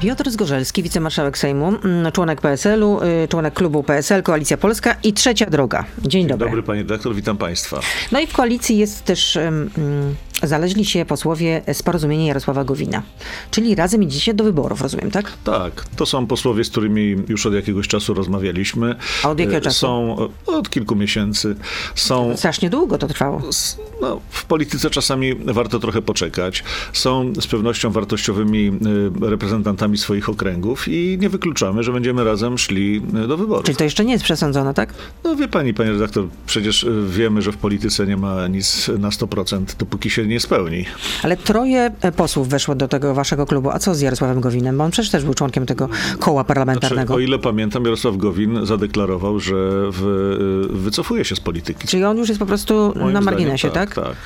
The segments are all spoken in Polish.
Piotr Zgorzelski, wicemarszałek Sejmu, mm, członek PSL-u, y, członek klubu PSL, Koalicja Polska i Trzecia Droga. Dzień, Dzień dobry. dobry, panie dyrektor, witam państwa. No i w koalicji jest też, ym, ym, znaleźli się posłowie z porozumienia Jarosława Gowina. Czyli razem idziecie do wyborów, rozumiem, tak? Tak, to są posłowie, z którymi już od jakiegoś czasu rozmawialiśmy. A od jakiego E, czasu? Są e, od kilku miesięcy. Są Strasznie długo to trwało. no, w polityce czasami warto trochę poczekać. Są z pewnością wartościowymi e, reprezentantami swoich okręgów i nie wykluczamy, że będziemy razem szli do wyborów. Czyli to jeszcze nie jest przesądzone, tak? No wie pani, panie redaktor, przecież wiemy, że w polityce nie ma nic na 100%, dopóki się nie spełni. Ale troje e, posłów weszło do tego waszego klubu. A co z Jarosławem Gowinem? Bo on przecież też był członkiem tego koła Znaczy, parlamentarnego. o ile pamiętam, Jarosław Gowin zadeklarował, że w, wycofuje się z polityki. Czyli on już jest po prostu Moim na zdaniem marginesie, tak? Tak.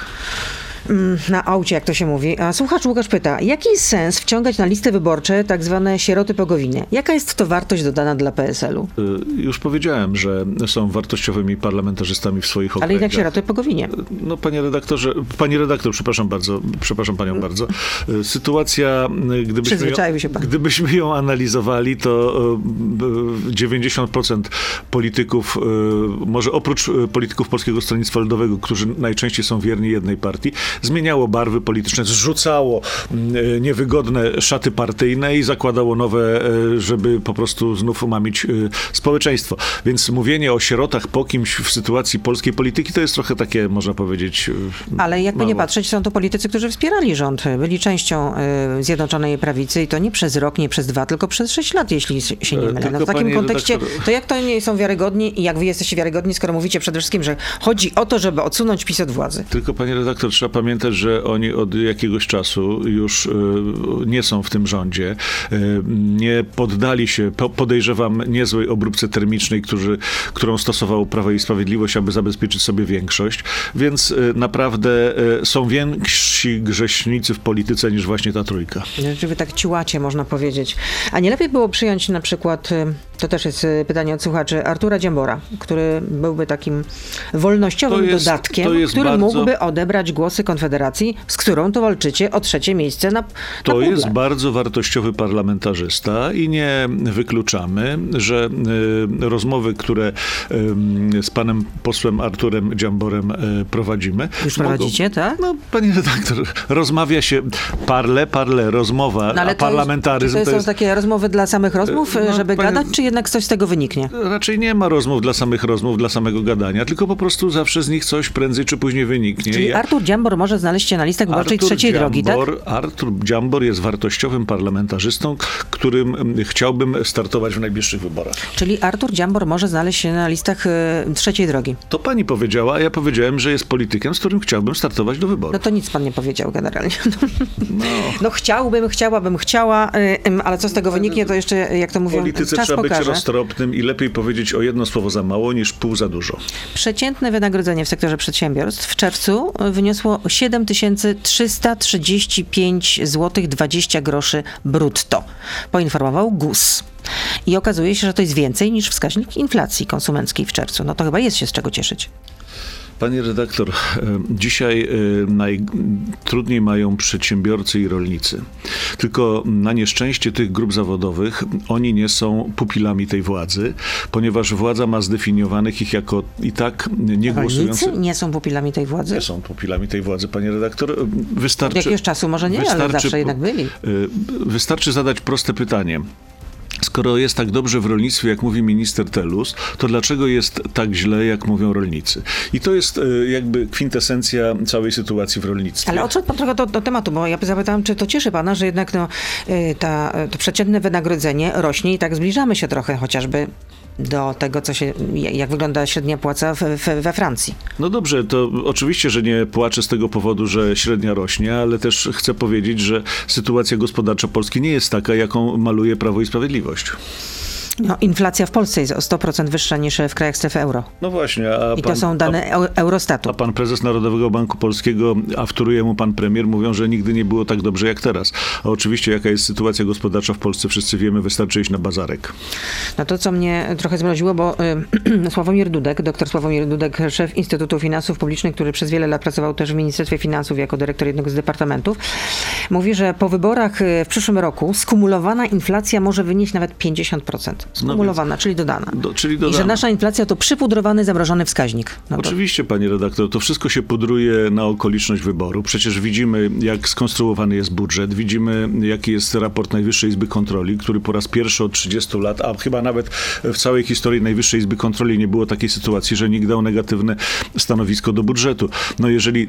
Mm, Na aucie, jak to się mówi. A słuchacz Łukasz pyta, jaki jest sens wciągać na listy wyborcze tak zwane sieroty po Gowinie? Jaka jest to wartość dodana dla PSL-u? Y, Już powiedziałem, że są wartościowymi parlamentarzystami w swoich Ale okręgach. jednak sieroty po Gowinie. No, panie redaktorze, pani redaktor, przepraszam bardzo, przepraszam panią bardzo. Y, Sytuacja, y, gdybyśmy ją, się pan. gdybyśmy ją analizowali, to y, y, 90% polityków, y, może oprócz y, polityków Polskiego Stronnictwa Ludowego, którzy najczęściej są wierni jednej partii, zmieniało barwy polityczne, zrzucało y, niewygodne szaty partyjne i zakładało nowe, y, żeby po prostu znów umamić y, społeczeństwo. Więc mówienie o sierotach po kimś w sytuacji polskiej polityki to jest trochę takie, można powiedzieć. Ale jakby nie mało. patrzeć, są to politycy, którzy wspierali rząd, byli częścią Zjednoczonej Prawicy i to nie przez rok, nie przez dwa, tylko przez sześć lat, jeśli się nie E, mylę. No, w takim kontekście, redaktor- to jak to nie są wiarygodni i jak wy jesteście wiarygodni, skoro mówicie przede wszystkim, że chodzi o to, żeby odsunąć PiS od władzy? Tylko, panie redaktor, trzeba pamiętać, że oni od jakiegoś czasu już y, nie są w tym rządzie. Y, nie poddali się, po, podejrzewam, niezłej obróbce termicznej, którzy, którą stosowało Prawo i Sprawiedliwość, aby zabezpieczyć sobie większość. Więc y, naprawdę są więksi grześnicy w polityce niż właśnie ta trójka. Że wy tak ciłacie, można powiedzieć. A nie lepiej było przyjąć na przykład, to też jest pytanie od słuchaczy, Artura Dziambora, który byłby takim wolnościowym To jest- dodatkiem, który bardzo- mógłby odebrać głosy Konfederacji, z którą to walczycie o trzecie miejsce na, na To pudle. jest bardzo wartościowy parlamentarzysta i nie wykluczamy, że y, rozmowy, które y, z panem posłem Arturem Dziamborem y, prowadzimy. Już mogą- prowadzicie, tak? No, panie redaktor, rozmawia się parle, parle, rozmowa, No, ale a to parlamentaryzm jest, czy to, to są jest... takie rozmowy dla samych rozmów, No, żeby panie- gadać, czy jednak coś z tego wyniknie? Raczej nie ma rozmów dla samych rozmów, dla samego gadania, tylko po prostu zawsze z nich coś prędzej czy później wyniknie. Czyli Ja- Artur Dziambor może znaleźć się na listach wyborczej trzeciej drogi, tak? Dziambor, Artur Dziambor jest wartościowym parlamentarzystą, którym chciałbym startować w najbliższych wyborach. Czyli Artur Dziambor może znaleźć się na listach y, trzeciej drogi. To pani powiedziała, a ja powiedziałem, że jest politykiem, z którym chciałbym startować do No wyborów. to nic pan nie powiedział generalnie. No, chciałbym, chciałabym, chciała, y, ale co z tego wyniknie, to jeszcze, jak to mówią, polityce czas trzeba być roztropnym i lepiej powiedzieć o jedno słowo za mało niż pół za dużo. Przeciętne wynagrodzenie w sektorze przedsiębiorstw w czerwcu wyniosło 7335 zł 20 groszy brutto, poinformował GUS. I okazuje się, że to jest więcej niż wskaźnik inflacji konsumenckiej w czerwcu. No to chyba jest się z czego cieszyć. Panie redaktor, e, dzisiaj e, najtrudniej mają przedsiębiorcy i rolnicy. Tylko na nieszczęście tych grup zawodowych oni nie są pupilami tej władzy, ponieważ władza ma zdefiniowanych ich jako i tak nie głosujący. Rolnicy nie są pupilami tej władzy? Nie są pupilami tej władzy, panie redaktor. Od Wystarczy, jakiegoś czasu może nie, ale zawsze jednak byli. Wystarczy zadać proste pytanie. Skoro jest tak dobrze w rolnictwie, jak mówi minister Telus, to dlaczego jest tak źle, jak mówią rolnicy? I to jest y, jakby kwintesencja całej sytuacji w rolnictwie. Ale odszedł pan trochę do, do tematu, bo ja zapytałam, czy to cieszy pana, że jednak no, y, ta, to przeciętne wynagrodzenie rośnie i tak zbliżamy się trochę chociażby do tego, co się, jak wygląda średnia płaca w, w, we Francji. No dobrze, to oczywiście, że nie płaczę z tego powodu, że średnia rośnie, ale też chcę powiedzieć, że sytuacja gospodarcza Polski nie jest taka, jaką maluje Prawo i Sprawiedliwość. No, inflacja w Polsce jest o 100% wyższa niż w krajach strefy euro. No właśnie. A I pan, to są dane A, Eu- Eurostatu. a pan prezes Narodowego Banku Polskiego, a wtóruje mu pan premier, mówią, że nigdy nie było tak dobrze jak teraz. A oczywiście jaka jest sytuacja gospodarcza w Polsce, wszyscy wiemy, wystarczy iść na bazarek. No to, co mnie trochę zmroziło, bo y, Sławomir Dudek, doktor Sławomir Dudek, szef Instytutu Finansów Publicznych, który przez wiele lat pracował też w Ministerstwie Finansów jako dyrektor jednego z departamentów, mówi, że po wyborach y, w przyszłym roku skumulowana inflacja może wynieść nawet 50%. Skumulowana, czyli dodana. Do, czyli I że dodana. nasza inflacja to przypudrowany, zamrożony wskaźnik. No Oczywiście, panie redaktor, to wszystko się pudruje na okoliczność wyboru. Przecież widzimy, jak skonstruowany jest budżet, widzimy, jaki jest raport Najwyższej Izby Kontroli, który po raz pierwszy od 30 lat, a chyba nawet w całej historii Najwyższej Izby Kontroli nie było takiej sytuacji, że nikt dał negatywne stanowisko do budżetu. No jeżeli y,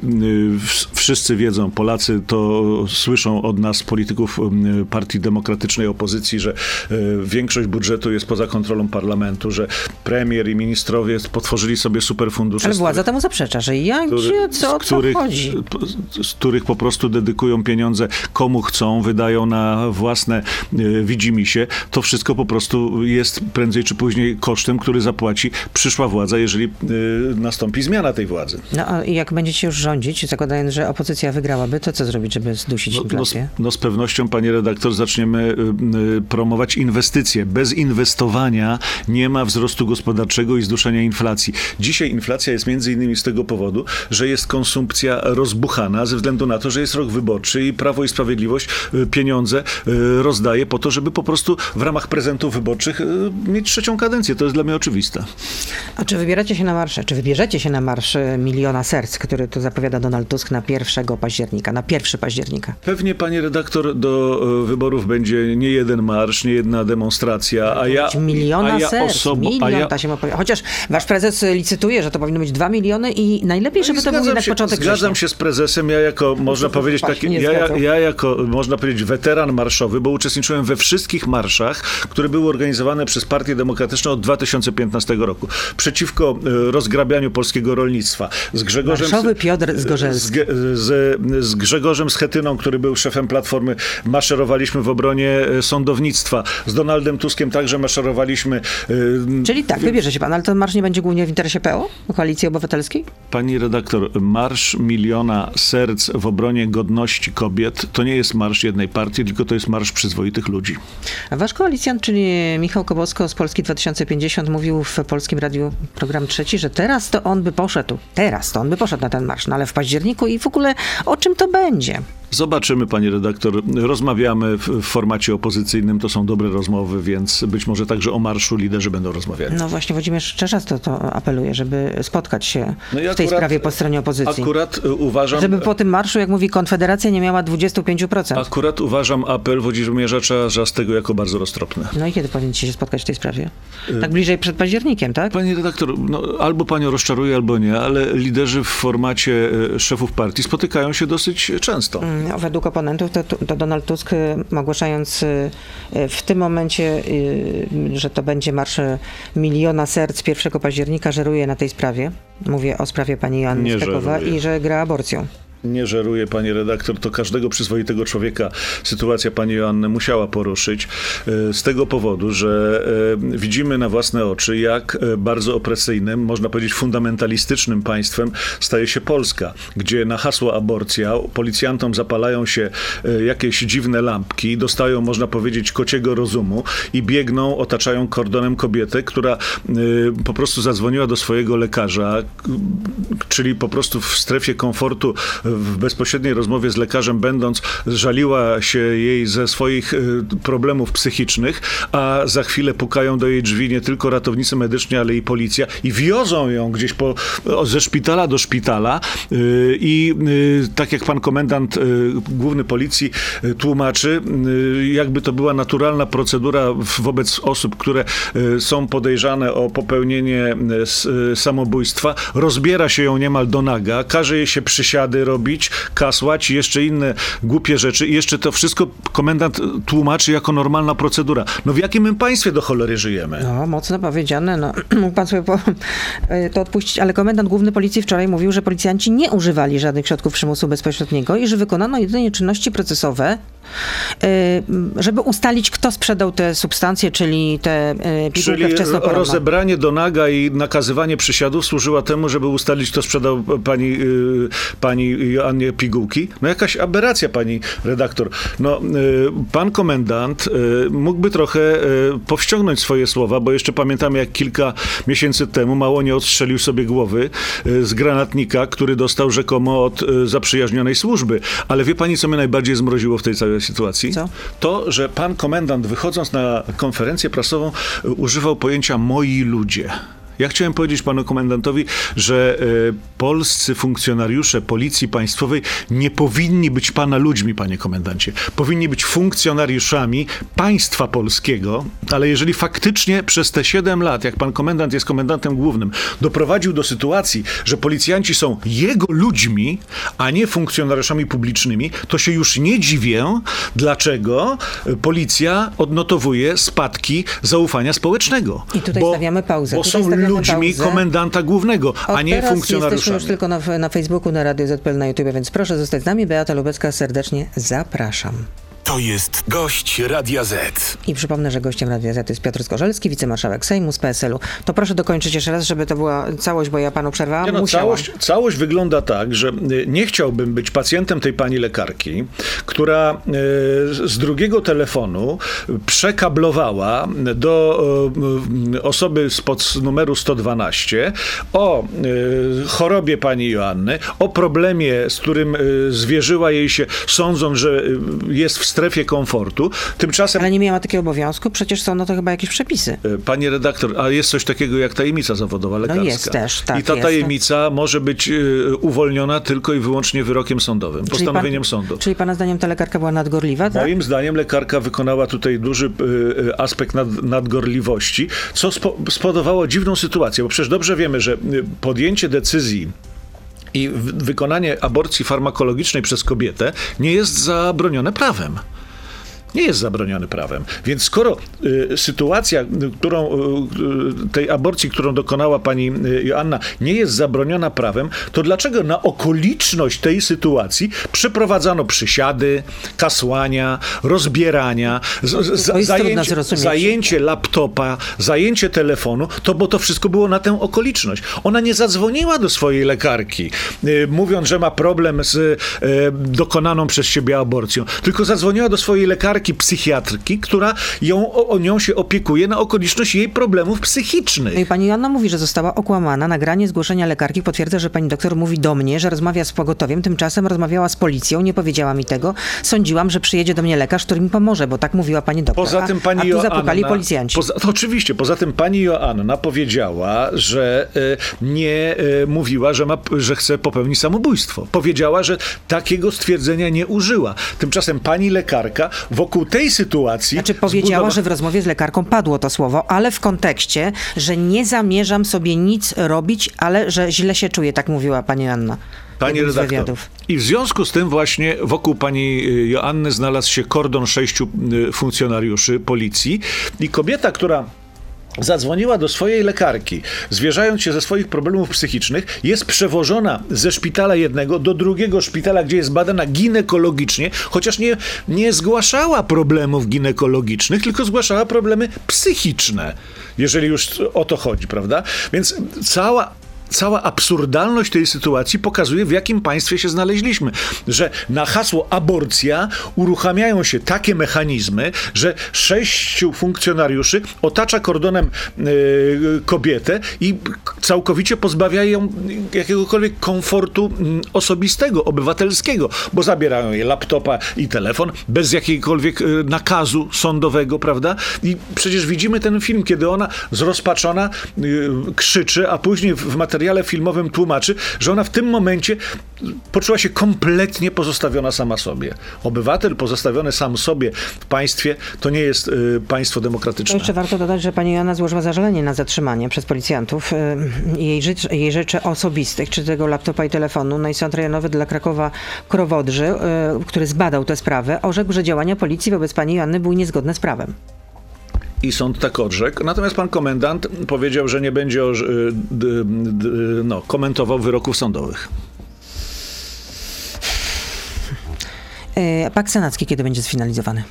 wszyscy wiedzą, Polacy to słyszą od nas, polityków y, Partii Demokratycznej Opozycji, że y, większość budżetu jest poza kontrolą parlamentu, że premier i ministrowie potworzyli sobie superfundusze. ale władza temu zaprzecza, że jak który- gdzie, co, o z co których, chodzi? z których po prostu dedykują pieniądze komu chcą, wydają na własne e, widzimisię, to wszystko po prostu jest prędzej czy później kosztem, który zapłaci przyszła władza, jeżeli e, nastąpi zmiana tej władzy. No a jak będziecie już rządzić, zakładając, że opozycja wygrałaby, to co zrobić, żeby zdusić No, no, z, inflację? no z pewnością, panie redaktor, zaczniemy y, y, promować inwestycje. Bez inwestowania nie ma wzrostu gospodarczego i zduszenia inflacji. Dzisiaj inflacja jest między innymi z tego powodu, że jest konsumpcja rozbuchana ze względu na to, że jest rok wyborczy i Prawo i Sprawiedliwość y, pieniądze y, rozdaje po to, żeby po prostu w ramach prezentów wyborczych y, mieć trzecią kadencję. To jest dla mnie oczywiste. A czy wybieracie się na marsze, czy wybierzecie się na marsz Miliona Serc, który tu zapowiada Donald Tusk na 1 października, na 1 października? Pewnie, panie redaktor, do wyborów będzie nie jeden marsz, nie jedna demonstracja, a ja, Miliona a ja serc, osobo- milion ja, się ma Chociaż wasz prezes e, licytuje, że to powinno być 2 miliony i najlepiej, żeby to był jednak początek Zgadzam września. się z prezesem, ja jako, można to powiedzieć, taki, ja, ja, jako, można powiedzieć, weteran marszowy, bo uczestniczyłem we wszystkich marszach, które były organizowane przez Partię Demokratyczną od 2015 roku. Przeciwko e, rozgrabianiu polskiego rolnictwa. Z Grzegorzem... Marszowy Piotr Zgorzelski. Z, z, z Grzegorzem Schetyną, który był szefem Platformy, maszerowaliśmy w obronie e, sądownictwa. Z Donaldem Tuskiem także maszerowaliśmy. e, Czyli tak, wybierze się pan, ale ten marsz nie będzie głównie w interesie PO, Koalicji Obywatelskiej? Pani redaktor, Marsz Miliona Serc w obronie godności kobiet to nie jest marsz jednej partii, tylko to jest marsz przyzwoitych ludzi. A wasz koalicjant, czyli Michał Kobosko z Polski 2050 mówił w Polskim Radiu program trzeci, że teraz to on by poszedł, teraz to on by poszedł na ten marsz, no ale w październiku i w ogóle o czym to będzie? Zobaczymy, pani redaktor. Rozmawiamy w, formacie opozycyjnym, to są dobre rozmowy, więc być może także o marszu liderzy będą rozmawiali. No właśnie Włodzimierz Czerzas to, to apeluje, żeby spotkać się No w tej akurat- sprawie po stronie opozycji. Akurat y, uważam... Żeby po tym marszu, jak mówi Konfederacja, nie miała 25%. Akurat uważam apel Włodzimierza Czarzastego jako bardzo roztropny. No i kiedy powinniście się spotkać w tej sprawie? Y- Tak bliżej przed październikiem, tak? Pani redaktor, no, albo panią rozczaruje, albo nie, ale liderzy w formacie szefów partii spotykają się dosyć często. No, Według oponentów to, to Donald Tusk y, ogłaszając y, y, w tym momencie, że to będzie marsz miliona serc 1 października, żeruje na tej sprawie. Mówię o sprawie pani Joanny żeruje. i że gra aborcją. Nie żeruje pani redaktor, to każdego przyzwoitego człowieka sytuacja pani Joanny musiała poruszyć e, z tego powodu, że e, widzimy na własne oczy, jak e, bardzo opresyjnym, można powiedzieć fundamentalistycznym państwem staje się Polska, gdzie na hasło aborcja policjantom zapalają się jakieś dziwne lampki, dostają, można powiedzieć, kociego rozumu i biegną, otaczają kordonem kobietę, która po prostu zadzwoniła do swojego lekarza, czyli po prostu w strefie komfortu w bezpośredniej rozmowie z lekarzem będąc, żaliła się jej ze swoich y, problemów psychicznych, a za chwilę pukają do jej drzwi nie tylko ratownicy medyczni, ale i policja i wiozą ją gdzieś po, ze szpitala do szpitala y, i y, tak jak pan komendant główny policji tłumaczy, jakby to była naturalna procedura wobec osób, które są podejrzane o popełnienie samobójstwa, rozbiera się ją niemal do naga, każe jej się przysiady robić, kasłać i jeszcze inne głupie rzeczy i jeszcze to wszystko komendant y, tłumaczy jako normalna procedura. No w jakim my państwie do cholery żyjemy? No, mocno powiedziane. No, mógł pan sobie po, y, to odpuścić, ale komendant główny policji wczoraj mówił, że policjanci nie używali żadnych środków przymusu bezpośredniego i że wykonano jedynie czynności procesowe y, żeby ustalić, kto sprzedał te substancje, czyli te y, pigułkę Czyli wczesnoporodną. rozebranie do naga i nakazywanie przysiadów służyła temu, żeby ustalić, kto sprzedał pani, yy, pani Joannie pigułki. No jakaś aberracja, pani redaktor. No, yy, pan komendant yy, mógłby trochę yy, powściągnąć swoje słowa, bo jeszcze pamiętam, jak kilka miesięcy temu mało nie odstrzelił sobie głowy z granatnika, który dostał rzekomo od zaprzyjaźnionej służby. Ale wie pani, co mnie najbardziej zmroziło w tej całej sytuacji? Co? To, że pan komendant wychodząc na konferencję prasową y, używał pojęcia moi ludzie. Ja chciałem powiedzieć panu komendantowi, że e, polscy funkcjonariusze Policji Państwowej nie powinni być pana ludźmi, panie komendancie. Powinni być funkcjonariuszami państwa polskiego, ale jeżeli faktycznie przez te 7 lat, jak pan komendant jest komendantem głównym, doprowadził do sytuacji, że policjanci są jego ludźmi, a nie funkcjonariuszami publicznymi, to się już nie dziwię, dlaczego policja odnotowuje spadki zaufania społecznego. I tutaj stawiamy pauzę. Bo Tutaj są stawiamy ludźmi pauzę. komendanta głównego, Od a nie teraz funkcjonariuszami. Jesteśmy już tylko na, na Facebooku, na Radio ZPL, na YouTube, więc proszę zostać z nami. Beata Lubecka, serdecznie zapraszam. To jest gość Radia Z. I przypomnę, że gościem Radia Z jest Piotr Skorzelski, wicemarszałek Sejmu z PSL-u. To proszę dokończyć jeszcze raz, żeby to była całość, bo ja panu przerwałam. Nie no, całość, całość wygląda tak, że y, nie chciałbym być pacjentem tej pani lekarki, która y, z drugiego telefonu przekablowała do y, osoby spod numeru 112 o chorobie pani Joanny, o problemie, z którym zwierzyła jej się, sądząc, że jest w strefie komfortu. Tymczasem Ale nie miała takiego obowiązku, przecież są na to chyba jakieś przepisy. Panie redaktor, a jest coś takiego jak tajemnica zawodowa lekarska. jest też, tak, I ta jest. tajemnica może być y, uwolniona tylko i wyłącznie wyrokiem sądowym, postanowieniem pan, sądu. Czyli pana zdaniem ta lekarka była nadgorliwa, tak? Moim zdaniem lekarka wykonała tutaj duży y, y, aspekt nad, nadgorliwości, co spo, spowodowało dziwną sytuację, bo przecież dobrze wiemy, że podjęcie decyzji i wykonanie aborcji farmakologicznej przez kobietę nie jest zabronione prawem. Nie jest zabroniony prawem. Więc skoro y, sytuacja, którą, y, y, tej aborcji, którą dokonała pani y, Joanna, nie jest zabroniona prawem, to dlaczego na okoliczność tej sytuacji przeprowadzano przysiady, kasłania, rozbierania, z, z, zajęcie, zajęcie laptopa, zajęcie telefonu, to bo to wszystko było na tę okoliczność. Ona nie zadzwoniła do swojej lekarki, y, mówiąc, że ma problem z y, dokonaną przez siebie aborcją, tylko zadzwoniła do swojej lekarki psychiatrki, która ją, o, nią się opiekuje na okoliczność jej problemów psychicznych. No i pani Joanna mówi, że została okłamana. Nagranie zgłoszenia lekarki potwierdza, że pani doktor mówi do mnie, że rozmawia z pogotowiem, tymczasem rozmawiała z policją, nie powiedziała mi tego. Sądziłam, że przyjedzie do mnie lekarz, który mi pomoże, bo tak mówiła pani doktor. Poza tym pani a, a tu Joanna, zapukali policjanci. Poza, to oczywiście, poza tym pani Joanna powiedziała, że e, nie e, mówiła, że, ma, że chce popełnić samobójstwo. Powiedziała, że takiego stwierdzenia nie użyła. Tymczasem pani lekarka wokół tej sytuacji. Znaczy powiedziała, zbudowa- że w rozmowie z lekarką padło to słowo, ale w kontekście, że nie zamierzam sobie nic robić, ale że źle się czuję, tak mówiła pani Anna. Pani redaktor. wywiadów. I w związku z tym właśnie wokół pani y, Joanny znalazł się kordon sześciu y, funkcjonariuszy policji i kobieta, która zadzwoniła do swojej lekarki, zwierzając się ze swoich problemów psychicznych, jest przewożona ze szpitala jednego do drugiego szpitala, gdzie jest badana ginekologicznie, chociaż nie, nie zgłaszała problemów ginekologicznych, tylko zgłaszała problemy psychiczne, jeżeli już o to chodzi, prawda? Więc cała cała absurdalność tej sytuacji pokazuje, w jakim państwie się znaleźliśmy. Że na hasło aborcja uruchamiają się takie mechanizmy, że sześciu funkcjonariuszy otacza kordonem e, kobietę i całkowicie pozbawia ją jakiegokolwiek komfortu mm, osobistego, obywatelskiego, bo zabierają jej laptopa i telefon bez jakiegokolwiek e, nakazu sądowego, prawda? I przecież widzimy ten film, kiedy ona zrozpaczona y, krzyczy, a później w w materiale filmowym tłumaczy, że ona w tym momencie poczuła się kompletnie pozostawiona sama sobie. Obywatel pozostawiony sam sobie w państwie to nie jest y, państwo To demokratyczne. jeszcze warto dodać, że pani Joanna złożyła zażalenie na zatrzymanie przez policjantów y, jej, rzecz, jej rzeczy osobistych, czy tego laptopa i telefonu. No i sąd rejonowy dla Krakowa Krowodrzy, y, który zbadał tę sprawę, orzekł, że działania policji wobec pani Joanny były niezgodne z prawem. I sąd tak odrzekł. Natomiast pan komendant powiedział, że nie będzie orz- y, d, d, no, komentował wyroków sądowych. E, Pakt senacki kiedy będzie sfinalizowany?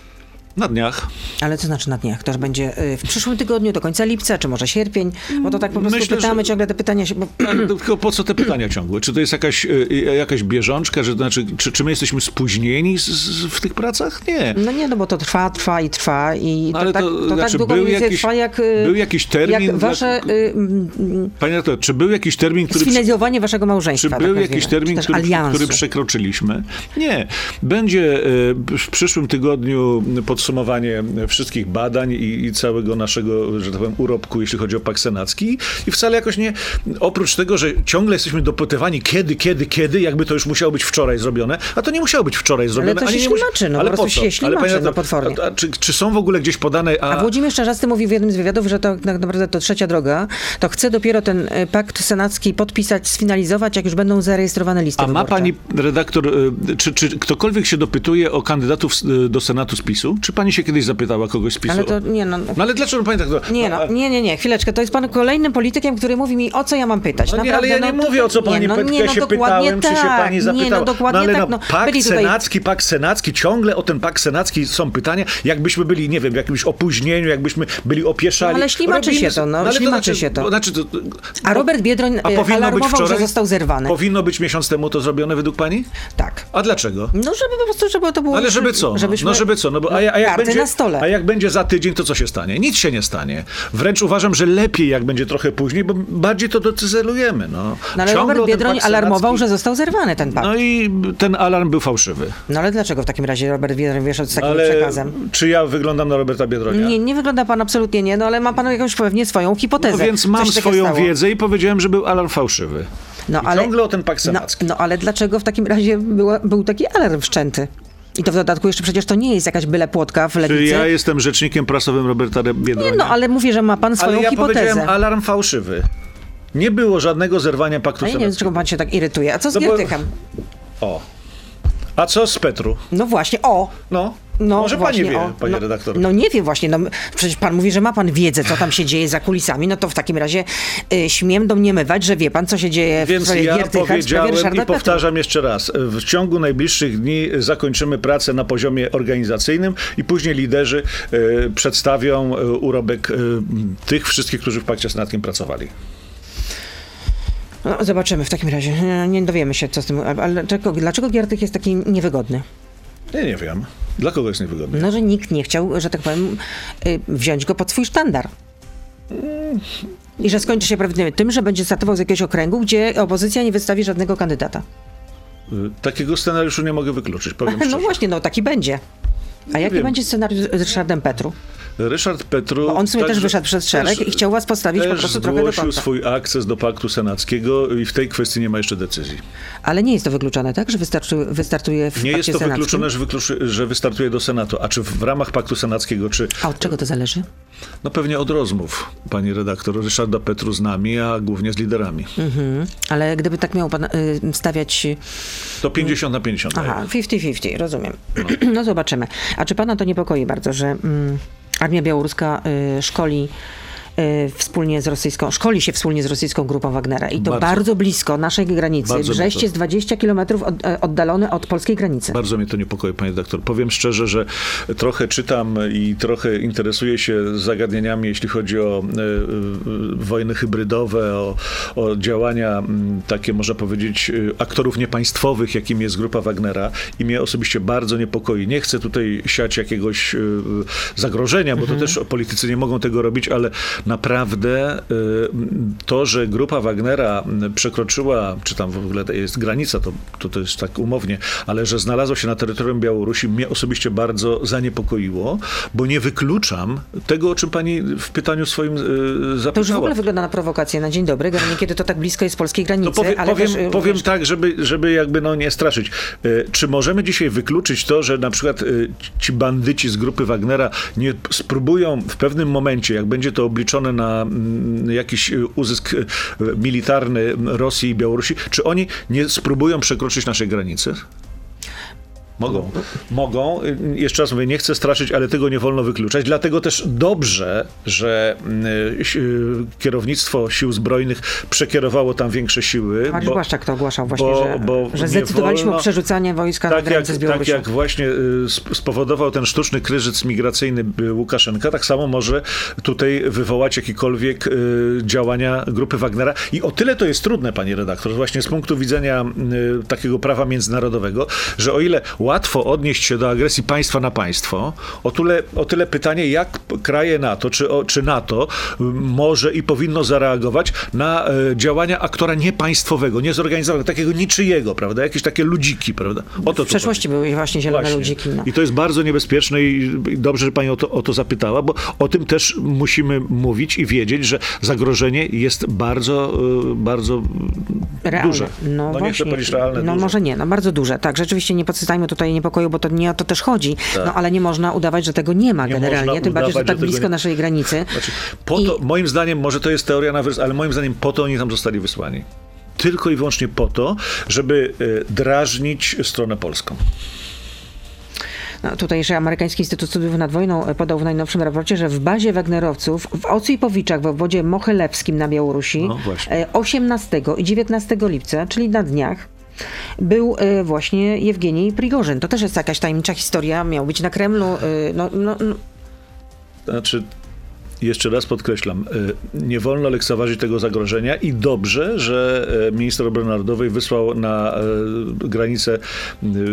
Na dniach. Ale co znaczy na dniach? To będzie y, w przyszłym tygodniu, do końca lipca, czy może sierpień? Bo to tak po prostu Myślę, pytamy że- ciągle te pytania się... Bo... To Tylko po co te pytania ciągłe? Czy to jest jakaś, y, jakaś bieżączka, że to znaczy, czy, czy my jesteśmy spóźnieni z, z, w tych pracach? Nie. No nie, no bo to trwa, trwa i trwa i to, Ale tak, to to, znaczy, tak długo był jakiś- trwa jak... y, był jakiś termin Jak dla- wasze y, mm, Panie redaktor, czy był jakiś termin, który... sfinalizowanie waszego Czy małżeństwa. był tak jakiś nazwijmy, termin, czy który, aliansu. który przekroczyliśmy? Nie. Będzie w przyszłym tygodniu podsumowanie wszystkich badań i, i całego naszego, że tak powiem, urobku, jeśli chodzi o Pakt Senacki. I wcale jakoś nie, oprócz tego, że ciągle jesteśmy dopytywani kiedy, kiedy, kiedy, jakby to już musiało być wczoraj zrobione, a to nie musiało być wczoraj zrobione. to się nie ślimaczy, no, ale po prostu co? się ślimaczy, Ale, no, potwornie. A, a, czy, czy są w ogóle gdzieś podane... A Włodzimierz Czarzasty mówi w jednym z wywiadów, że to tak naprawdę to trzecia droga, to chce dopiero ten y, pakt senacki podpisać, sfinalizować, jak już będą zarejestrowane listy A ma wyborcze. pani redaktor, y, czy, czy ktokolwiek się dopytuje o kandydatów y, do Senatu z PiSu? Czy pani się kiedyś zapytała kogoś z PiSu? Ale to nie no... No ale dlaczego pani tak... Nie, no, nie, nie, nie, chwileczkę. To jest pan kolejnym politykiem, który mówi mi, o co ja mam pytać. No nie, ale ja nie to- mówię o co pani nie, no, pytka nie, no, pytałem, czy się tak. pani zapytała. Nie, no dokładnie ale tak. no, No, pakt byli tutaj senacki, pakt senacki, ciągle o ten pakt senacki są pytania, jakbyśmy byli, nie wiem, w jakimś opóźnieniu, jakbyśmy byli opieszali. No, ale ślimaczy Robimy się to, no, ale ślimaczy znaczy, się to. Znaczy, to A Robert Biedroń, a y, powinno być wczoraj? że został zerwany. Powinno być miesiąc temu to zrobione według pani? Tak. A dlaczego? No żeby po prostu, żeby to było... Ale żeby co? No, Żebyśmy, no żeby co? No bo, a, a, jak będzie, na stole. a jak będzie za tydzień, to co się stanie? Nic się nie stanie. Wręcz uważam, że lepiej jak będzie trochę później, bo bardziej to docyzelujemy. No, No ale Ciągle Robert Biedroń alarmował, że został zerwany ten pakt. No i ten alarm był fałszywy. No ale dlaczego w takim razie Robert Biedroń wyszedł z takim Ale przekazem? czy ja wyglądam na Roberta Biedronia? Nie, nie wygląda pan absolutnie nie, no ale ma pan jakąś pewnie swoją hipotezę. No więc mam swoją wiedzę i powiedziałem, że był alarm fałszywy. No, I ale, ciągle o ten pakt no, senacki. no ale dlaczego w takim razie była, był taki alarm wszczęty? I to w dodatku jeszcze przecież to nie jest jakaś byle płotka w Czy lewicy. ja jestem rzecznikiem prasowym Roberta Biedronia? Nie, no ale mówię, że ma pan swoją ale ja hipotezę. powiedziałem alarm fałszywy. Nie było żadnego zerwania paktu No ja nie wiem, dlaczego pan się tak irytuje. A co z No bo-? O. A co z Petru? No właśnie, o! No, No, może właśnie, pani wie, o, panie no, redaktor. No nie wiem właśnie, no przecież pan mówi, że ma pan wiedzę, co tam się dzieje za kulisami, no to w takim razie y, śmiem domniemywać, że wie pan, co się dzieje w Więc sprawie ja Giertycha, w sprawie powiedziałem i Petru. powtarzam jeszcze raz. W ciągu najbliższych dni zakończymy pracę na poziomie organizacyjnym i później liderzy e, przedstawią e, urobek e, tych wszystkich, którzy w Pakcie Senackim pracowali. No, zobaczymy w takim razie. Nie, nie dowiemy się, co z tym. Ale dlaczego, dlaczego Giertych jest taki niewygodny? Ja nie wiem. Dla kogo jest niewygodny? No, że nikt nie chciał, że tak powiem, y, wziąć go pod swój sztandar. I że skończy się prawdopodobnie tym, że będzie startował z jakiegoś okręgu, gdzie opozycja nie wystawi żadnego kandydata. E, Takiego scenariuszu nie mogę wykluczyć, powiem No szczerze. właśnie, no taki będzie. A jaki wiem. będzie scenariusz z Ryszardem Petru? Ryszard Petru... Bo on w sumie też wyszedł przez szereg też- i chciał was postawić po prostu trochę do końca. swój akces do Paktu Senackiego i w tej kwestii nie ma jeszcze decyzji. Ale nie jest to wykluczone, tak? Że wystarczy, wystartuje w Nie jest to senackim? wykluczone, że, wykluczy, że wystartuje do Senatu. A czy w ramach Paktu Senackiego, czy A od czego to zależy? No pewnie od rozmów, pani redaktor, Ryszarda Petru z nami, a głównie z liderami. Mhm. Ale gdyby tak miał pan y, stawiać... To 50 na 50. Aha, 50-50, rozumiem. No. zobaczymy. A czy pana to niepokoi bardzo, że mm, armia białoruska y, szkoli y, wspólnie z rosyjską, szkoli się wspólnie z rosyjską grupą Wagnera i to bardzo, Bardzo. blisko naszej granicy. Bardzo Brześć jest 20 kilometrów od, e, oddalone od polskiej granicy. Bardzo mnie to niepokoi, panie redaktor. Powiem szczerze, że trochę czytam i trochę interesuję się zagadnieniami, jeśli chodzi o e, e, wojny hybrydowe, o, o działania m, takie, można powiedzieć, e, aktorów niepaństwowych, jakim jest grupa Wagnera i mnie osobiście bardzo niepokoi. Nie chcę tutaj siać jakiegoś e, zagrożenia, bo to też politycy nie mogą tego robić, ale naprawdę e, to, że grupa Wagnera przekroczyła, czy tam w ogóle jest granica, to, to, to jest tak umownie, ale że znalazła się na terytorium Białorusi, mnie osobiście bardzo zaniepokoiło, bo nie wykluczam tego, o czym pani w pytaniu swoim zapytała. To już w ogóle wygląda na prowokację na dzień dobry, kiedy to tak blisko jest polskiej granicy, To powie, ale powiem, też, y, powiem tak, żeby, żeby jakby no nie straszyć. E, Czy możemy dzisiaj wykluczyć to, że na przykład ci bandyci z grupy Wagnera nie spróbują w pewnym momencie, jak będzie to obliczone na mm, jakiś e, uzysk e, militarny Rosji i Białorusi, czy oni nie spróbują przekroczyć naszej granicy? Mogą. Mogą. Jeszcze raz mówię, nie chcę straszyć, ale tego nie wolno wykluczać. Dlatego też dobrze, że y, y, kierownictwo sił zbrojnych przekierowało tam większe siły. Bo- Błaszczak to ogłaszał właśnie, bo- że, bo że zdecydowaliśmy wolno- o przerzucanie wojska na tak jak, granicę z tak Białorusią. jak właśnie y, sp- spowodował ten sztuczny kryzys migracyjny Łukaszenka, tak samo może tutaj wywołać jakiekolwiek działania grupy Wagnera. I o tyle to jest trudne, panie redaktor, właśnie z punktu widzenia takiego prawa międzynarodowego, że o ile łatwo odnieść się do agresji państwa na państwo, o tyle, o tyle pytanie, jak kraje NATO, czy, czy NATO może i powinno zareagować na y, działania aktora niepaństwowego, niezorganizowanego, takiego niczyjego, prawda? Jakieś takie ludziki, prawda? O to W przeszłości były właśnie zielone Właśnie. ludziki. No. I to jest bardzo niebezpieczne i dobrze, że pani o to, o to zapytała, bo o tym też musimy mówić i wiedzieć, że zagrożenie jest bardzo, y, bardzo Realne. duże. No, nie chcę powiedzieć realne, No duże. może nie, no bardzo duże. Tak, rzeczywiście nie podsycajmy tutaj niepokoju, bo to nie o to też chodzi. No ale nie można udawać, że tego nie ma Nie generalnie, tym bardziej, że tak że blisko nie- naszej granicy. Znaczy, po I- to, moim zdaniem, może to jest teoria na wers, ale moim zdaniem po to oni tam zostali wysłani. Tylko i wyłącznie po to, żeby y, drażnić stronę polską. No, tutejszy amerykański Instytut Studiów nad Wojną e, podał w najnowszym raporcie, że w bazie Wagnerowców w Ocipowiczach w obwodzie Mochylewskim na Białorusi No, właśnie. e, 18 i 19 lipca, czyli na dniach, był e, właśnie Jewgenij Prigorzyn. To też jest jakaś tajemnicza historia, miał być na Kremlu. e, No, no, no, Znaczy, jeszcze raz podkreślam, y, nie wolno lekceważyć tego zagrożenia i dobrze, że minister obrony narodowej wysłał na granicę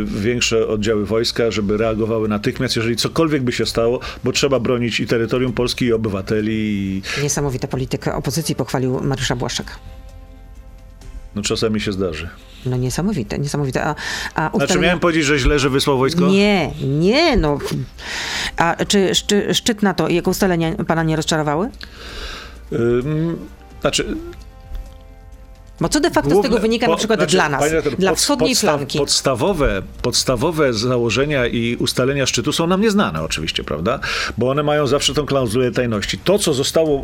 większe oddziały wojska, żeby reagowały natychmiast, jeżeli cokolwiek by się stało, bo trzeba bronić i terytorium Polski, i obywateli. Niesamowita polityka opozycji pochwalił Mariusza Błaszczak. no czasami się zdarzy. No niesamowite, niesamowite. A, a Znaczy miałem powiedzieć, że źle, że wysłał wojsko? Nie, nie, no. A czy szczy, szczyt NATO i jego ustalenia pana nie rozczarowały? Ym, Znaczy, Bo co de facto z Główne- tego wynika po- na przykład znaczy, dla nas, redaktor, dla pod- wschodniej podstaw- flanki? Podstawowe, podstawowe założenia i ustalenia szczytu są nam nieznane oczywiście, prawda? Bo one mają zawsze tą klauzulę tajności. To, co zostało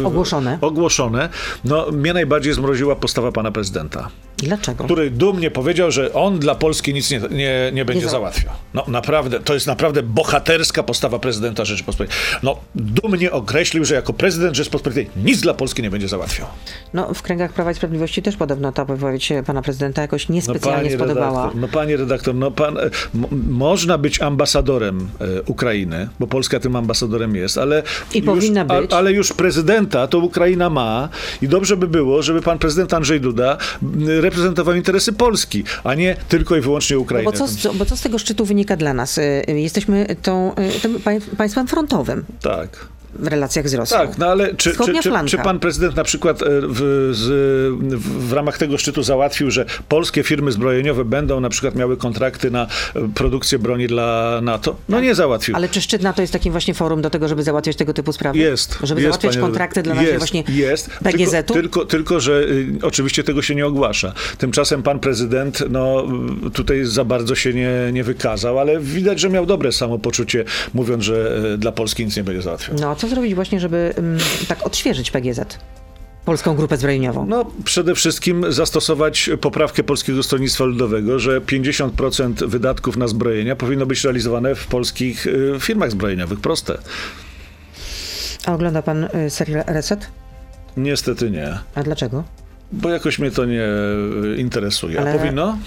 y, Ogłoszone. ogłoszone no, mnie najbardziej zmroziła postawa pana prezydenta, Dlaczego? który dumnie powiedział, że on dla Polski nic nie, nie, nie będzie za- załatwiał. No naprawdę, to jest naprawdę bohaterska postawa prezydenta Rzeczypospolitej. No, dumnie określił, że jako prezydent Rzeczypospolitej nic dla Polski nie będzie załatwiał. No, w kręgach Prawa i Sprawiedliwości też podobno ta wypowiedź się pana prezydenta jakoś niespecjalnie panie spodobała. Redaktor, no panie redaktor, no pan, e, mo- można być ambasadorem e, Ukrainy, bo Polska tym ambasadorem jest, ale I już, powinna być. A, ale już prezydenta to Ukraina ma i dobrze by było, żeby pan prezydent Andrzej Duda m, reprezentował interesy Polski, a nie tylko i wyłącznie No Ukrainy. bo, co, z- bo co z tego szczytu wynika dla nas? Y, y, Jesteśmy tą, y, tym pań- państwem frontowym Tak. W relacjach z Rosją. Tak, no ale czy, czy, czy, czy pan prezydent na przykład e, w, z, w, ramach tego szczytu załatwił, że polskie firmy zbrojeniowe będą na przykład miały kontrakty na e, produkcję broni dla NATO? No nie załatwił. Ale czy szczyt NATO jest takim właśnie forum do tego, żeby załatwiać tego typu sprawy? Jest. Żeby jest, załatwiać kontrakty dla naszej właśnie jest. PGZ-u? Tylko, tylko, tylko, że y, oczywiście tego się nie ogłasza. Tymczasem pan prezydent no, y, tutaj za bardzo się nie, nie wykazał, ale widać, że miał dobre samopoczucie, mówiąc, że y, dla Polski nic nie będzie załatwiał. No, co zrobić właśnie, żeby mm, tak odświeżyć PGZ? Polską Grupę Zbrojeniową. No, przede wszystkim zastosować poprawkę Polskiego Stronnictwa Ludowego, że 50% wydatków na zbrojenia powinno być realizowane w polskich y, firmach zbrojeniowych. Proste. A ogląda pan y, serial Reset? Niestety nie. A dlaczego? Bo jakoś mnie to nie y, interesuje. Ale- A powinno?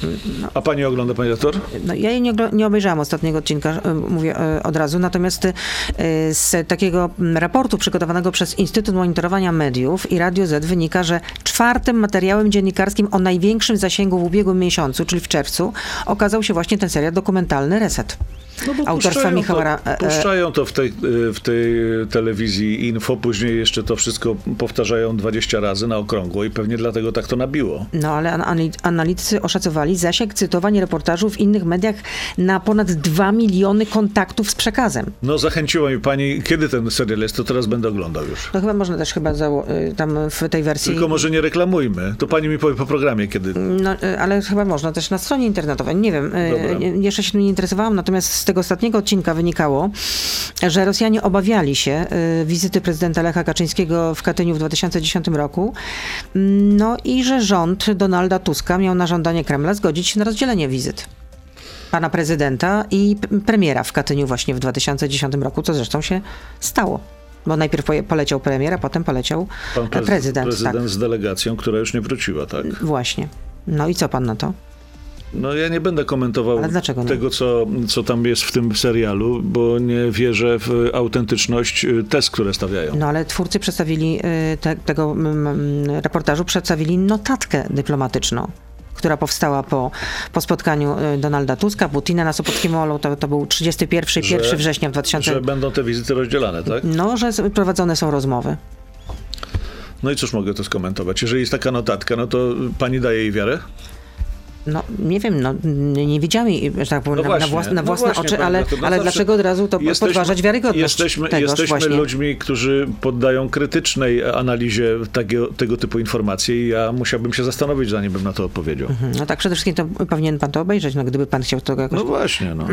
A pani ogląda, pani doktor? No, ja jej nie, nie obejrzałam ostatniego odcinka, y, mówię y, od razu, natomiast z takiego raportu przygotowanego przez Instytut Monitorowania Mediów i Radio Z wynika, że czwartym materiałem dziennikarskim o największym zasięgu w ubiegłym miesiącu, czyli w czerwcu, okazał się właśnie ten serial dokumentalny Reset. No bo Autorstwa puszczają Michała to, e- e- Puszczają to w tej, y, w tej telewizji info, później jeszcze to wszystko powtarzają 20 razy na okrągło i pewnie dlatego tak to nabiło. No ale an- anali- analitycy oszacowali zasięg cytowań reportażu w innych mediach na ponad 2 miliony kontaktów z przekazem. No zachęciła mi pani, kiedy ten serial jest, to teraz będę oglądał już. No chyba można też chyba y, tam w tej wersji... Tylko może nie reklamujmy. To pani mi powie po programie, kiedy. No, y, ale chyba można też na stronie internetowej. Nie wiem, y, Dobra. jeszcze się nie interesowałam, natomiast z tego ostatniego odcinka wynikało, że Rosjanie obawiali się y, wizyty prezydenta Lecha Kaczyńskiego w Katyniu w 2010 roku, no i że rząd Donalda Tuska miał na żądanie Kremla zgodzić się na rozdzielenie wizyt. pana prezydenta i premiera w Katyniu właśnie w 2010 roku, co zresztą się stało. Bo najpierw poleciał premier, a potem poleciał Pan prezydent, prezydent. prezydent z delegacją, która już nie wróciła, tak? Tak, właśnie. No i co pan na to? No ja nie będę komentował tego, co, co tam jest w tym serialu, bo nie wierzę w autentyczność y, tez, które stawiają. No ale twórcy przedstawili y, te, tego reportażu, przedstawili notatkę dyplomatyczną która powstała po, po spotkaniu y, Donalda Tuska, Putina na Sopockim Molu, to, to był 31 Że- 1 września w 2000... Że będą te wizyty rozdzielane, tak? No, że prowadzone są rozmowy. No i cóż mogę to skomentować? Jeżeli jest taka notatka, no to pani daje jej wiarę? No, nie wiem, no, nie, widziałem że tak powiem, No na, na, właśnie, włas, na no własne właśnie, oczy, ale, no ale zawsze dlaczego od razu to Jesteśmy- podważać wiarygodność Jesteśmy, jesteśmy właśnie? ludźmi, którzy poddają krytycznej analizie takiego, tego typu informacji i ja musiałbym się zastanowić, zanim bym na to odpowiedział. No tak, przede wszystkim to powinien pan to obejrzeć, no gdyby pan chciał to jakoś No właśnie, no.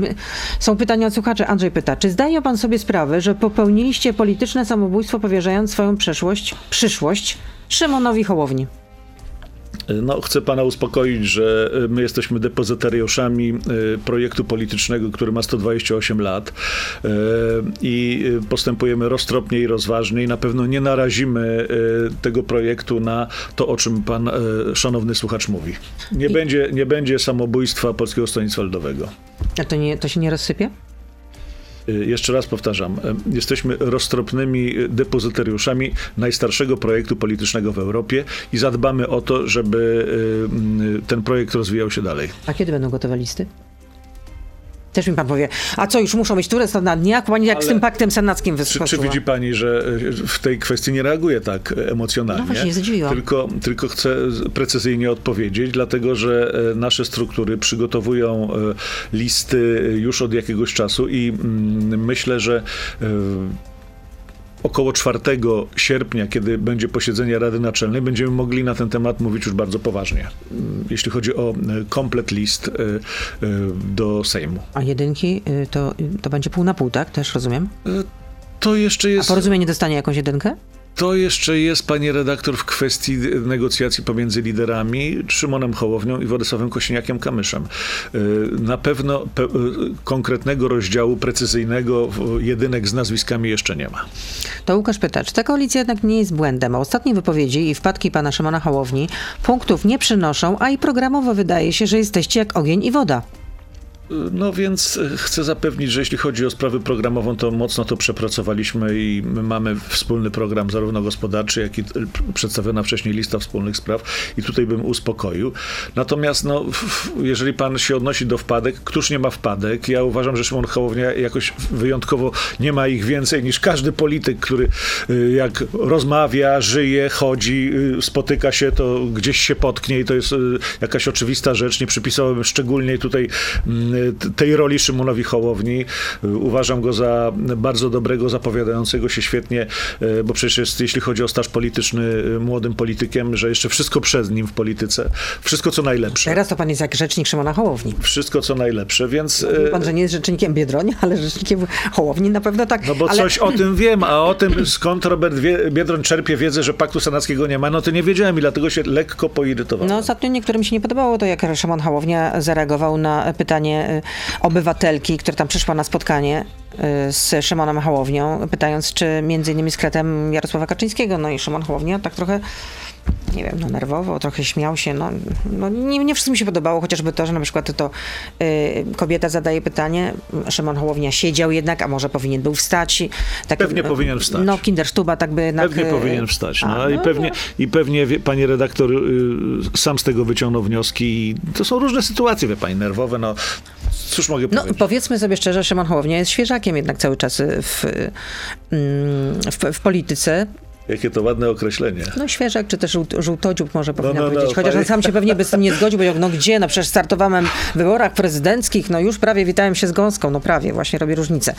Są pytania od słuchaczy. Andrzej pyta, czy zdaje pan sobie sprawę, że popełniliście polityczne samobójstwo, powierzając swoją przeszłość, przyszłość Szymonowi Hołowni? No, chcę pana uspokoić, że y, my jesteśmy depozytariuszami y, projektu politycznego, który ma 128 lat y, i postępujemy roztropnie i rozważnie i na pewno nie narazimy tego projektu na to, o czym pan szanowny słuchacz mówi. Nie, I- będzie, nie będzie samobójstwa Polskiego Stronnictwa Ludowego. A to, nie, to się nie rozsypie? Y, Jeszcze raz powtarzam, y, jesteśmy roztropnymi depozytariuszami najstarszego projektu politycznego w Europie i zadbamy o to, żeby y, ten projekt rozwijał się dalej. A kiedy będą gotowe listy? Też mi pan powie, a co, już muszą być które na dniach? Pani jak z Ale- tym paktem senackim Czy, wyskoczyła. czy widzi pani, że y, w tej kwestii nie reaguje tak y, emocjonalnie? No właśnie, zdziwiłam. Tylko, tylko chcę z- precyzyjnie odpowiedzieć, dlatego że y, nasze struktury przygotowują listy już od jakiegoś czasu i mm, myślę, że około 4 sierpnia, kiedy będzie posiedzenie Rady Naczelnej, będziemy mogli na ten temat mówić już bardzo poważnie. Mm, Jeśli chodzi o y, komplet list y, y, do Sejmu. A jedynki to, to będzie pół na pół, tak? Też rozumiem. To jeszcze A jest... porozumienie dostanie jakąś jedynkę? To jeszcze jest, panie redaktor, w kwestii negocjacji pomiędzy liderami Szymonem Hołownią i Władysławem Kosiniakiem-Kamyszem. Y, Na pewno pe- y, konkretnego rozdziału precyzyjnego jedynek z nazwiskami jeszcze nie ma. To Łukasz pyta, czy ta koalicja jednak nie jest błędem? Ostatnie wypowiedzi i wpadki pana Szymona Hołowni punktów nie przynoszą, a i programowo wydaje się, że jesteście jak ogień i woda. No więc y, chcę zapewnić, że jeśli chodzi o sprawę programową, to mocno to przepracowaliśmy i my mamy wspólny program zarówno gospodarczy, jak i y, przedstawiona wcześniej lista wspólnych spraw i tutaj bym uspokoił. Natomiast no, jeżeli pan się odnosi do wpadek, któż nie ma wpadek? Ja uważam, że Szymon Hołownia jakoś wyjątkowo nie ma ich więcej niż każdy polityk, który y, jak rozmawia, żyje, chodzi, spotyka się, to gdzieś się potknie i to jest jakaś oczywista rzecz. Nie przypisałbym szczególnie tutaj mm, tej roli Szymonowi Hołowni. Y, Uważam go za bardzo dobrego, zapowiadającego się świetnie, y, bo przecież jest, jeśli chodzi o staż polityczny, y, młodym politykiem, że jeszcze wszystko przed nim w polityce. Wszystko co najlepsze. Teraz to pan jest jak rzecznik Szymona Hołowni. Wszystko co najlepsze, więc... Mówi pan, że nie jest rzecznikiem Biedronia, ale rzecznikiem Hołowni na pewno tak. No bo ale... coś o tym wiem, a o tym skąd Robert Biedroń czerpie wiedzę, że paktu senackiego nie ma, no to nie wiedziałem i dlatego się lekko poirytowałem. No ostatnio niektórym się nie podobało to, jak Szymon Hołownia zareagował na pytanie obywatelki, która tam przyszła na spotkanie y, z Szymonem Hołownią, pytając, czy między innymi z kretem Jarosława Kaczyńskiego. No i Szymon Hołownia tak trochę nie wiem, no nerwowo, trochę śmiał się, no, no nie, nie wszystko mi się podobało, chociażby to, że na przykład to y, kobieta zadaje pytanie, Szymon Hołownia siedział jednak, a może powinien był wstać. i Tak, Pewnie powinien wstać. No, Kindersztuba tak by jednak... Pewnie y, powinien wstać. No, a, i, no, pewnie, I pewnie wie, pani redaktor y, sam z tego wyciągnął wnioski. I to są różne sytuacje, wie pani, nerwowe. No, cóż mogę No, powiedzieć? powiedzmy sobie szczerze, Szymon Hołownia jest świeżakiem jednak cały czas w, mm, w, w polityce. Jakie to ładne określenie. No świeżak, czy też żółt, żółtodziób może powinna no, no, powiedzieć. Chociaż on sam się pewnie by z tym nie zgodził, bo jak, no gdzie, no przecież startowałem w wyborach prezydenckich, no już prawie witałem się z gąską, no prawie, właśnie robię różnicę.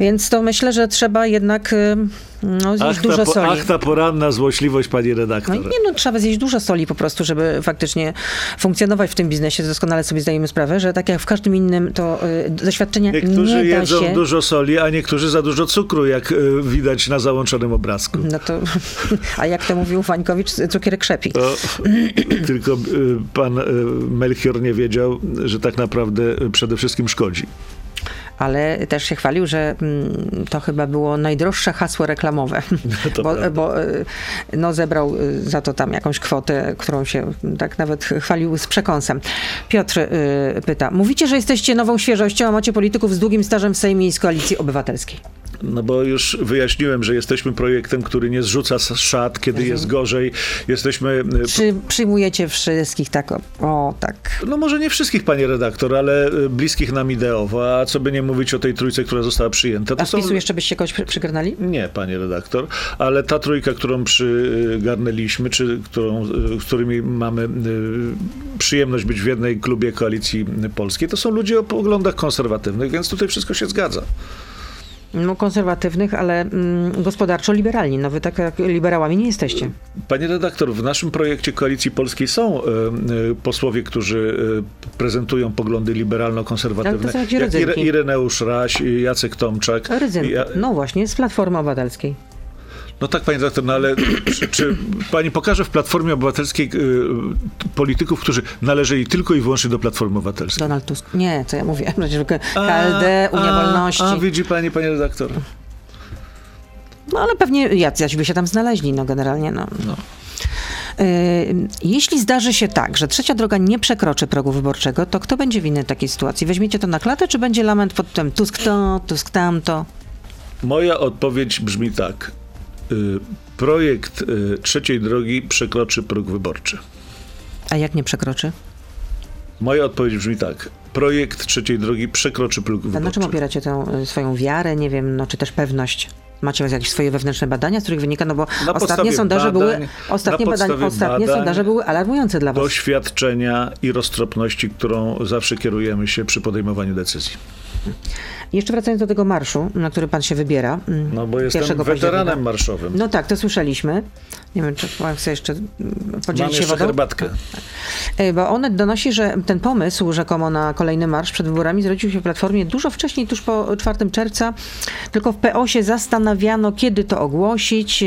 Więc to myślę, że trzeba jednak y, No, zjeść dużo po, soli. ach, ta poranna złośliwość, pani No redaktor. i nie, no trzeba zjeść dużo soli po prostu, żeby faktycznie funkcjonować w tym biznesie. Doskonale sobie zdajemy sprawę, że tak jak w każdym innym, to y, doświadczenia Niektórzy nie da jedzą się... dużo soli, a niektórzy za dużo cukru, jak y, widać na załączonym obrazku. No to, a jak to mówił Wańkowicz, cukier krzepi. To, tylko y, pan y, Melchior nie wiedział, że tak naprawdę y, przede wszystkim szkodzi. Ale też się chwalił, że mm, to chyba było najdroższe hasło reklamowe, to bo, bo no, zebrał za to tam jakąś kwotę, którą się tak nawet chwalił z przekąsem. Piotr y, pyta, mówicie, że jesteście nową świeżością, a macie polityków z długim stażem w Sejmie i z Koalicji Obywatelskiej. No bo już wyjaśniłem, że jesteśmy projektem, który nie zrzuca z szat, kiedy Mhm. jest gorzej. Jesteśmy... Czy przyjmujecie wszystkich tak, o, o tak, No może nie wszystkich, panie redaktor, ale y, bliskich nam ideowo, a co by nie mówić o tej trójce, która została przyjęta. a w PiSu jeszcze byście kogoś przy, przygarnęli? Nie, panie redaktor, ale ta trójka, którą przygarnęliśmy, czy którą, z którymi mamy przyjemność być w jednej klubie koalicji polskiej, to są ludzie o poglądach konserwatywnych, więc tutaj wszystko się zgadza. No konserwatywnych, ale mm, gospodarczo liberalni. No wy tak jak liberałami nie jesteście. Panie redaktor, w naszym projekcie Koalicji Polskiej są y, y, posłowie, którzy y, prezentują poglądy liberalno-konserwatywne. to są jak. Ireneusz Raś, Jacek Tomczak. Ryzyn. Ja, No właśnie, z Platformy Obywatelskiej. No tak, panie redaktor, no ale czy, czy pani pokaże w Platformie Obywatelskiej y, polityków, którzy należeli tylko i wyłącznie do Platformy Obywatelskiej? Donald Tusk. Nie, co ja mówię. Przecież KLD, Unia a, Wolności. A, widzi pani, panie redaktor. No ale pewnie jacyś by się tam znaleźli, no generalnie, no. No. Y, Jeśli zdarzy się tak, że trzecia droga nie przekroczy progu wyborczego, to kto będzie winny takiej sytuacji? Weźmiecie to na klatę, czy będzie lament pod tym Tusk to, Tusk tamto? Moja odpowiedź brzmi tak. Y, projekt y, trzeciej drogi przekroczy próg wyborczy. A jak nie przekroczy? Moja odpowiedź brzmi tak. Projekt trzeciej drogi przekroczy próg A na czym wyborczy. opieracie tę y, swoją wiarę, nie wiem, no czy też pewność? Macie jakieś swoje wewnętrzne badania, z których wynika, no bo Na ostatnie sondaże badań- były, ostatnie, badania, ostatnie badań- sondaże były alarmujące dla was. Doświadczenia i roztropności, którą zawsze kierujemy się przy podejmowaniu decyzji. Jeszcze wracając do tego marszu, na który pan się wybiera. mm, No bo jestem 1 weteranem marszowym. No tak, to słyszeliśmy. Nie wiem, czy pan chce jeszcze mm, Mam podzielić się jeszcze wodą? herbatkę. E, Bo Onet donosi, że ten pomysł rzekomo na kolejny marsz przed wyborami zrodził się w Platformie dużo wcześniej, tuż po 4 czerwca. Tylko w PO się zastanawiano, kiedy to ogłosić.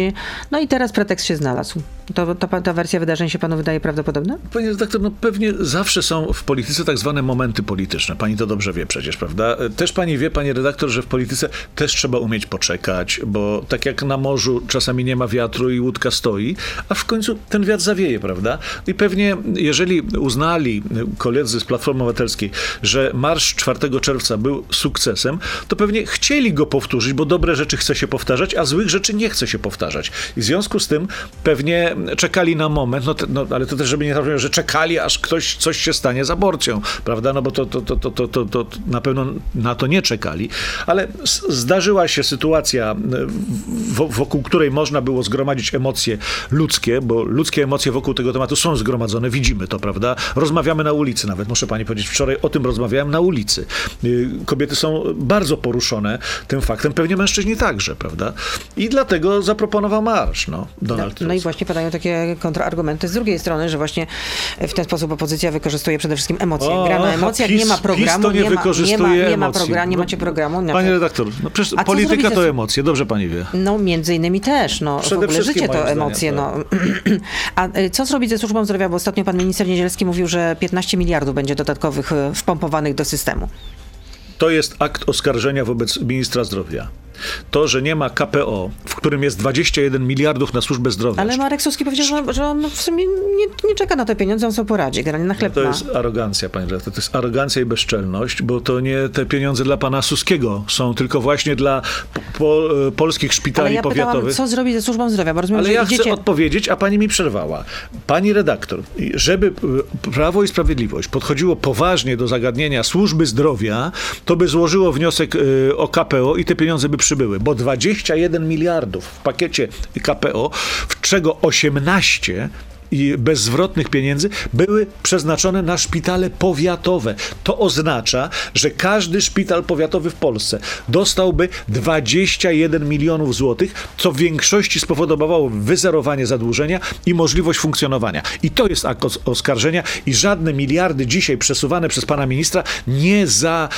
No i teraz pretekst się znalazł. To, to, ta wersja wydarzeń się panu wydaje prawdopodobna? Panie redaktor, no pewnie zawsze są w polityce tak zwane momenty polityczne. Pani to dobrze wie przecież, prawda? Też pani wie, panie redaktor, że w polityce też trzeba umieć poczekać, bo tak jak na morzu czasami nie ma wiatru i łódka stoi, a w końcu ten wiatr zawieje, prawda? I pewnie jeżeli uznali koledzy z Platformy Obywatelskiej, że marsz 4 czerwca był sukcesem, to pewnie chcieli go powtórzyć, bo dobre rzeczy chce się powtarzać, a złych rzeczy nie chce się powtarzać. I w związku z tym pewnie czekali na moment, no, te, no ale to też, żeby nie zabrzmiało, że czekali, aż ktoś coś się stanie z aborcją, prawda? No bo to, to, to, to, to, to, to na pewno na to nie czekali. Ale zdarzyła się sytuacja, w, wokół której można było zgromadzić emocje ludzkie, bo ludzkie emocje wokół tego tematu są zgromadzone, widzimy to, prawda? Rozmawiamy na ulicy nawet, muszę pani powiedzieć, wczoraj o tym rozmawiałem na ulicy. Y, Kobiety są bardzo poruszone tym faktem, pewnie mężczyźni także, prawda? I dlatego zaproponował marsz, no, Donald No i Tusk. właśnie padają takie kontrargumenty z drugiej strony, że właśnie w ten sposób opozycja wykorzystuje przede wszystkim emocje. O, Gra na emocjach, nie ma PiS programu, to nie, nie, ma, nie, wykorzystuje ma, nie ma emocji. programu, nie No, macie programu. nie Panie redaktor, no przecież A polityka to ze- emocje, dobrze pani wie. No, między innymi też. No, w Przede ogóle wszystkim życie to emocje. tak. No. A y, co zrobić ze służbą zdrowia? Bo ostatnio pan minister Niedzielski mówił, że 15 miliardów będzie dodatkowych y, wpompowanych do systemu. To jest akt oskarżenia wobec ministra zdrowia. To, że nie ma KPO, w którym jest 21 miliardów na służbę zdrowia. Ale Marek Suski powiedział, że, że on w sumie nie, nie czeka na te pieniądze, on sobie poradzi. Generalnie na chleb To ma. jest arogancja, panie redaktor. To jest arogancja i bezczelność, bo to nie te pieniądze dla pana Suskiego są, tylko właśnie dla po, po, polskich Ale szpitali ja pytałam, powiatowych. co zrobić ze służbą zdrowia, bo rozumiem, Ale ja idziecie... chcę odpowiedzieć, a pani mi przerwała. Pani redaktor, żeby y, Prawo i Sprawiedliwość podchodziło poważnie do zagadnienia służby zdrowia, to by złożyło wniosek y, o KPO i te pieniądze by przybyły, bo 21 miliardów w pakiecie KPO, w czego 18 i bezzwrotnych pieniędzy były przeznaczone na szpitale powiatowe. To oznacza, że każdy szpital powiatowy w Polsce dostałby 21 milionów złotych, co w większości spowodowało wyzerowanie zadłużenia i możliwość funkcjonowania. I to jest akt os- oskarżenia i żadne miliardy dzisiaj przesuwane przez pana ministra nie za,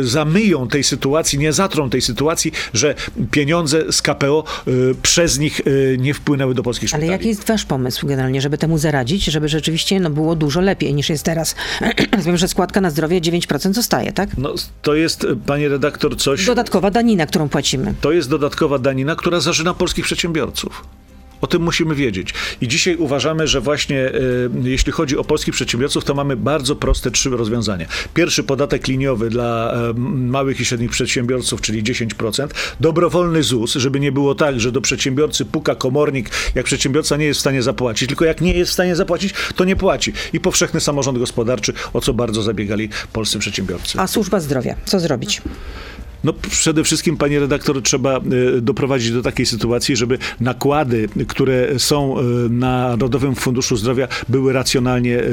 y, zamyją tej sytuacji, nie zatrą tej sytuacji, że pieniądze z KPO y, przez nich y, nie wpłynęły do polskich szpitali. Ale jaki jest wasz pomysł generalnie, żeby temu zaradzić, żeby rzeczywiście no, było dużo lepiej niż jest teraz? Rozumiem, że składka na zdrowie 9% zostaje, tak? No, to jest, panie redaktor, coś... Dodatkowa danina, którą płacimy. To jest dodatkowa danina, która zażyna polskich przedsiębiorców. O tym musimy wiedzieć. I dzisiaj uważamy, że właśnie e, jeśli chodzi o polskich przedsiębiorców, to mamy bardzo proste trzy rozwiązania. Pierwszy podatek liniowy dla małych i średnich przedsiębiorców, czyli 10%. Dobrowolny ZUS, żeby nie było tak, że do przedsiębiorcy puka komornik, jak przedsiębiorca nie jest w stanie zapłacić, tylko jak nie jest w stanie zapłacić, to nie płaci. I powszechny samorząd gospodarczy, o co bardzo zabiegali polscy przedsiębiorcy. A służba zdrowia, co zrobić? No przede wszystkim, panie redaktor, trzeba e, doprowadzić do takiej sytuacji, żeby nakłady, które są e, na Narodowym Funduszu Zdrowia były racjonalnie e,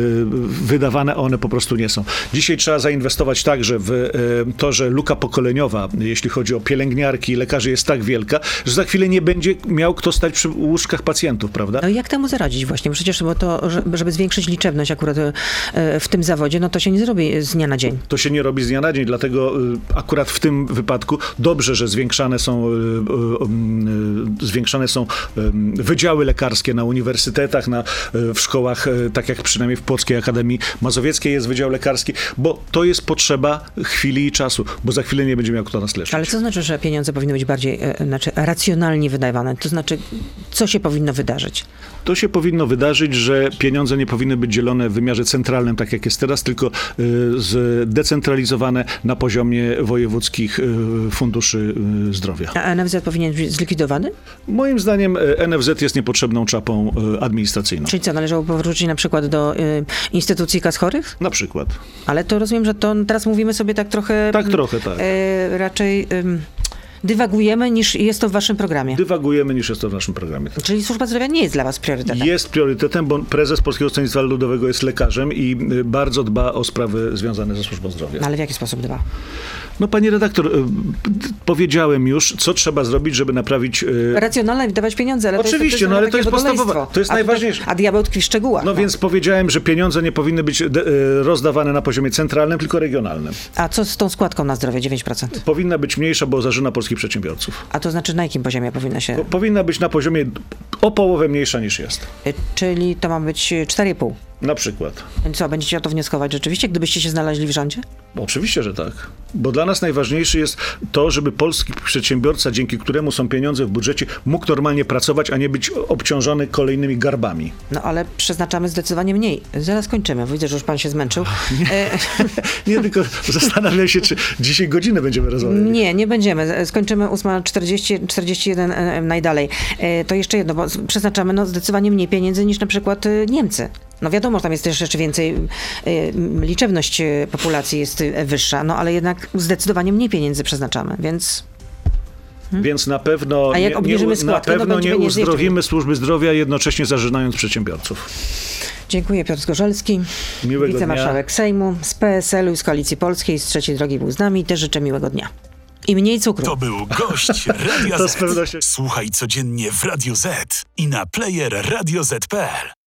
wydawane, a one po prostu nie są. Dzisiaj trzeba zainwestować także w to, że luka pokoleniowa, jeśli chodzi o pielęgniarki i lekarzy, jest tak wielka, że za chwilę nie będzie miał kto stać przy łóżkach pacjentów, prawda? No jak temu zaradzić właśnie? Przecież bo to, że- żeby zwiększyć liczebność akurat w tym zawodzie, no to się nie zrobi z dnia na dzień. To się nie robi z dnia na dzień, dlatego akurat w tym wypadku dobrze, że zwiększane są, y, y, y, zwiększane są wydziały lekarskie na uniwersytetach, na, w szkołach, tak jak przynajmniej w Płockiej Akademii Mazowieckiej jest wydział lekarski, bo to jest potrzeba chwili i czasu, bo za chwilę nie będzie miał kto nas leczyć. Ale co znaczy, że pieniądze powinny być bardziej e, znaczy racjonalnie wydawane? To znaczy, co się powinno wydarzyć? To się powinno wydarzyć, że pieniądze nie powinny być dzielone w wymiarze centralnym, tak jak jest teraz, tylko zdecentralizowane na poziomie wojewódzkich funduszy y, zdrowia. A NFZ powinien być zlikwidowany? Moim zdaniem e, NFZ jest niepotrzebną czapą e, administracyjną. Czyli co, należało powrócić na przykład do instytucji kas chorych? Na przykład. Ale to rozumiem, że to teraz mówimy sobie tak trochę... Tak mm, trochę, tak. e, raczej dywagujemy niż jest to w waszym programie. Dywagujemy niż jest to w naszym programie. Czyli służba zdrowia nie jest dla was priorytetem. Jest priorytetem, bo prezes Polskiego Stronnictwa Ludowego jest lekarzem i bardzo dba o sprawy związane ze służbą zdrowia. No, ale w jaki sposób dba? No pani redaktor, y, powiedziałem już, co trzeba zrobić, żeby naprawić... y, Racjonalne wydawać pieniądze, ale Oczywiście, to jest, no ale to jest podstawowe, to jest A tutaj- najważniejsze. A diabeł tkwi w szczegółach. No więc powiedziałem, że pieniądze nie powinny być y, rozdawane na poziomie centralnym, tylko regionalnym. A co z tą składką na zdrowie 9%? Powinna być mniejsza, bo zażyna polskich przedsiębiorców. A to znaczy na jakim poziomie powinna się... Po- Powinna być na poziomie o połowę mniejsza niż jest. Czyli to ma być y, 4,5. Na przykład. Więc Co, będziecie o to wnioskować rzeczywiście, gdybyście się znaleźli w rządzie? Oczywiście, że tak. Bo dla nas najważniejsze jest to, żeby polski przedsiębiorca, dzięki któremu są pieniądze w budżecie, mógł normalnie pracować, a nie być obciążony kolejnymi garbami. No ale przeznaczamy zdecydowanie mniej. Zaraz kończymy. Widzę, że już pan się zmęczył. E, Nie tylko zastanawiam się, czy dzisiaj godzinę będziemy rozmawiać. Nie, nie będziemy. Skończymy 8.40, 41 e, najdalej. E, To jeszcze jedno, bo przeznaczamy no, zdecydowanie mniej pieniędzy niż na przykład e, Niemcy. No wiadomo, tam jest też jeszcze więcej, m, liczebność e, populacji jest e, wyższa, no ale jednak zdecydowanie mniej pieniędzy przeznaczamy, więc Więc na pewno, A jak nie, obniżymy nie, na składkę, to pewno będzie nie uzdrowimy służby zdrowia, jednocześnie zażynając przedsiębiorców. dziękuję. Piotr Zgorzelski, Miłego wicemarszałek Sejmu z PSL-u i z Koalicji Polskiej, z Trzeciej Drogi był z nami. Też życzę miłego dnia. I mniej cukru. To był gość Radia To z. Słuchaj codziennie w Radio Z i na player radioz.pl.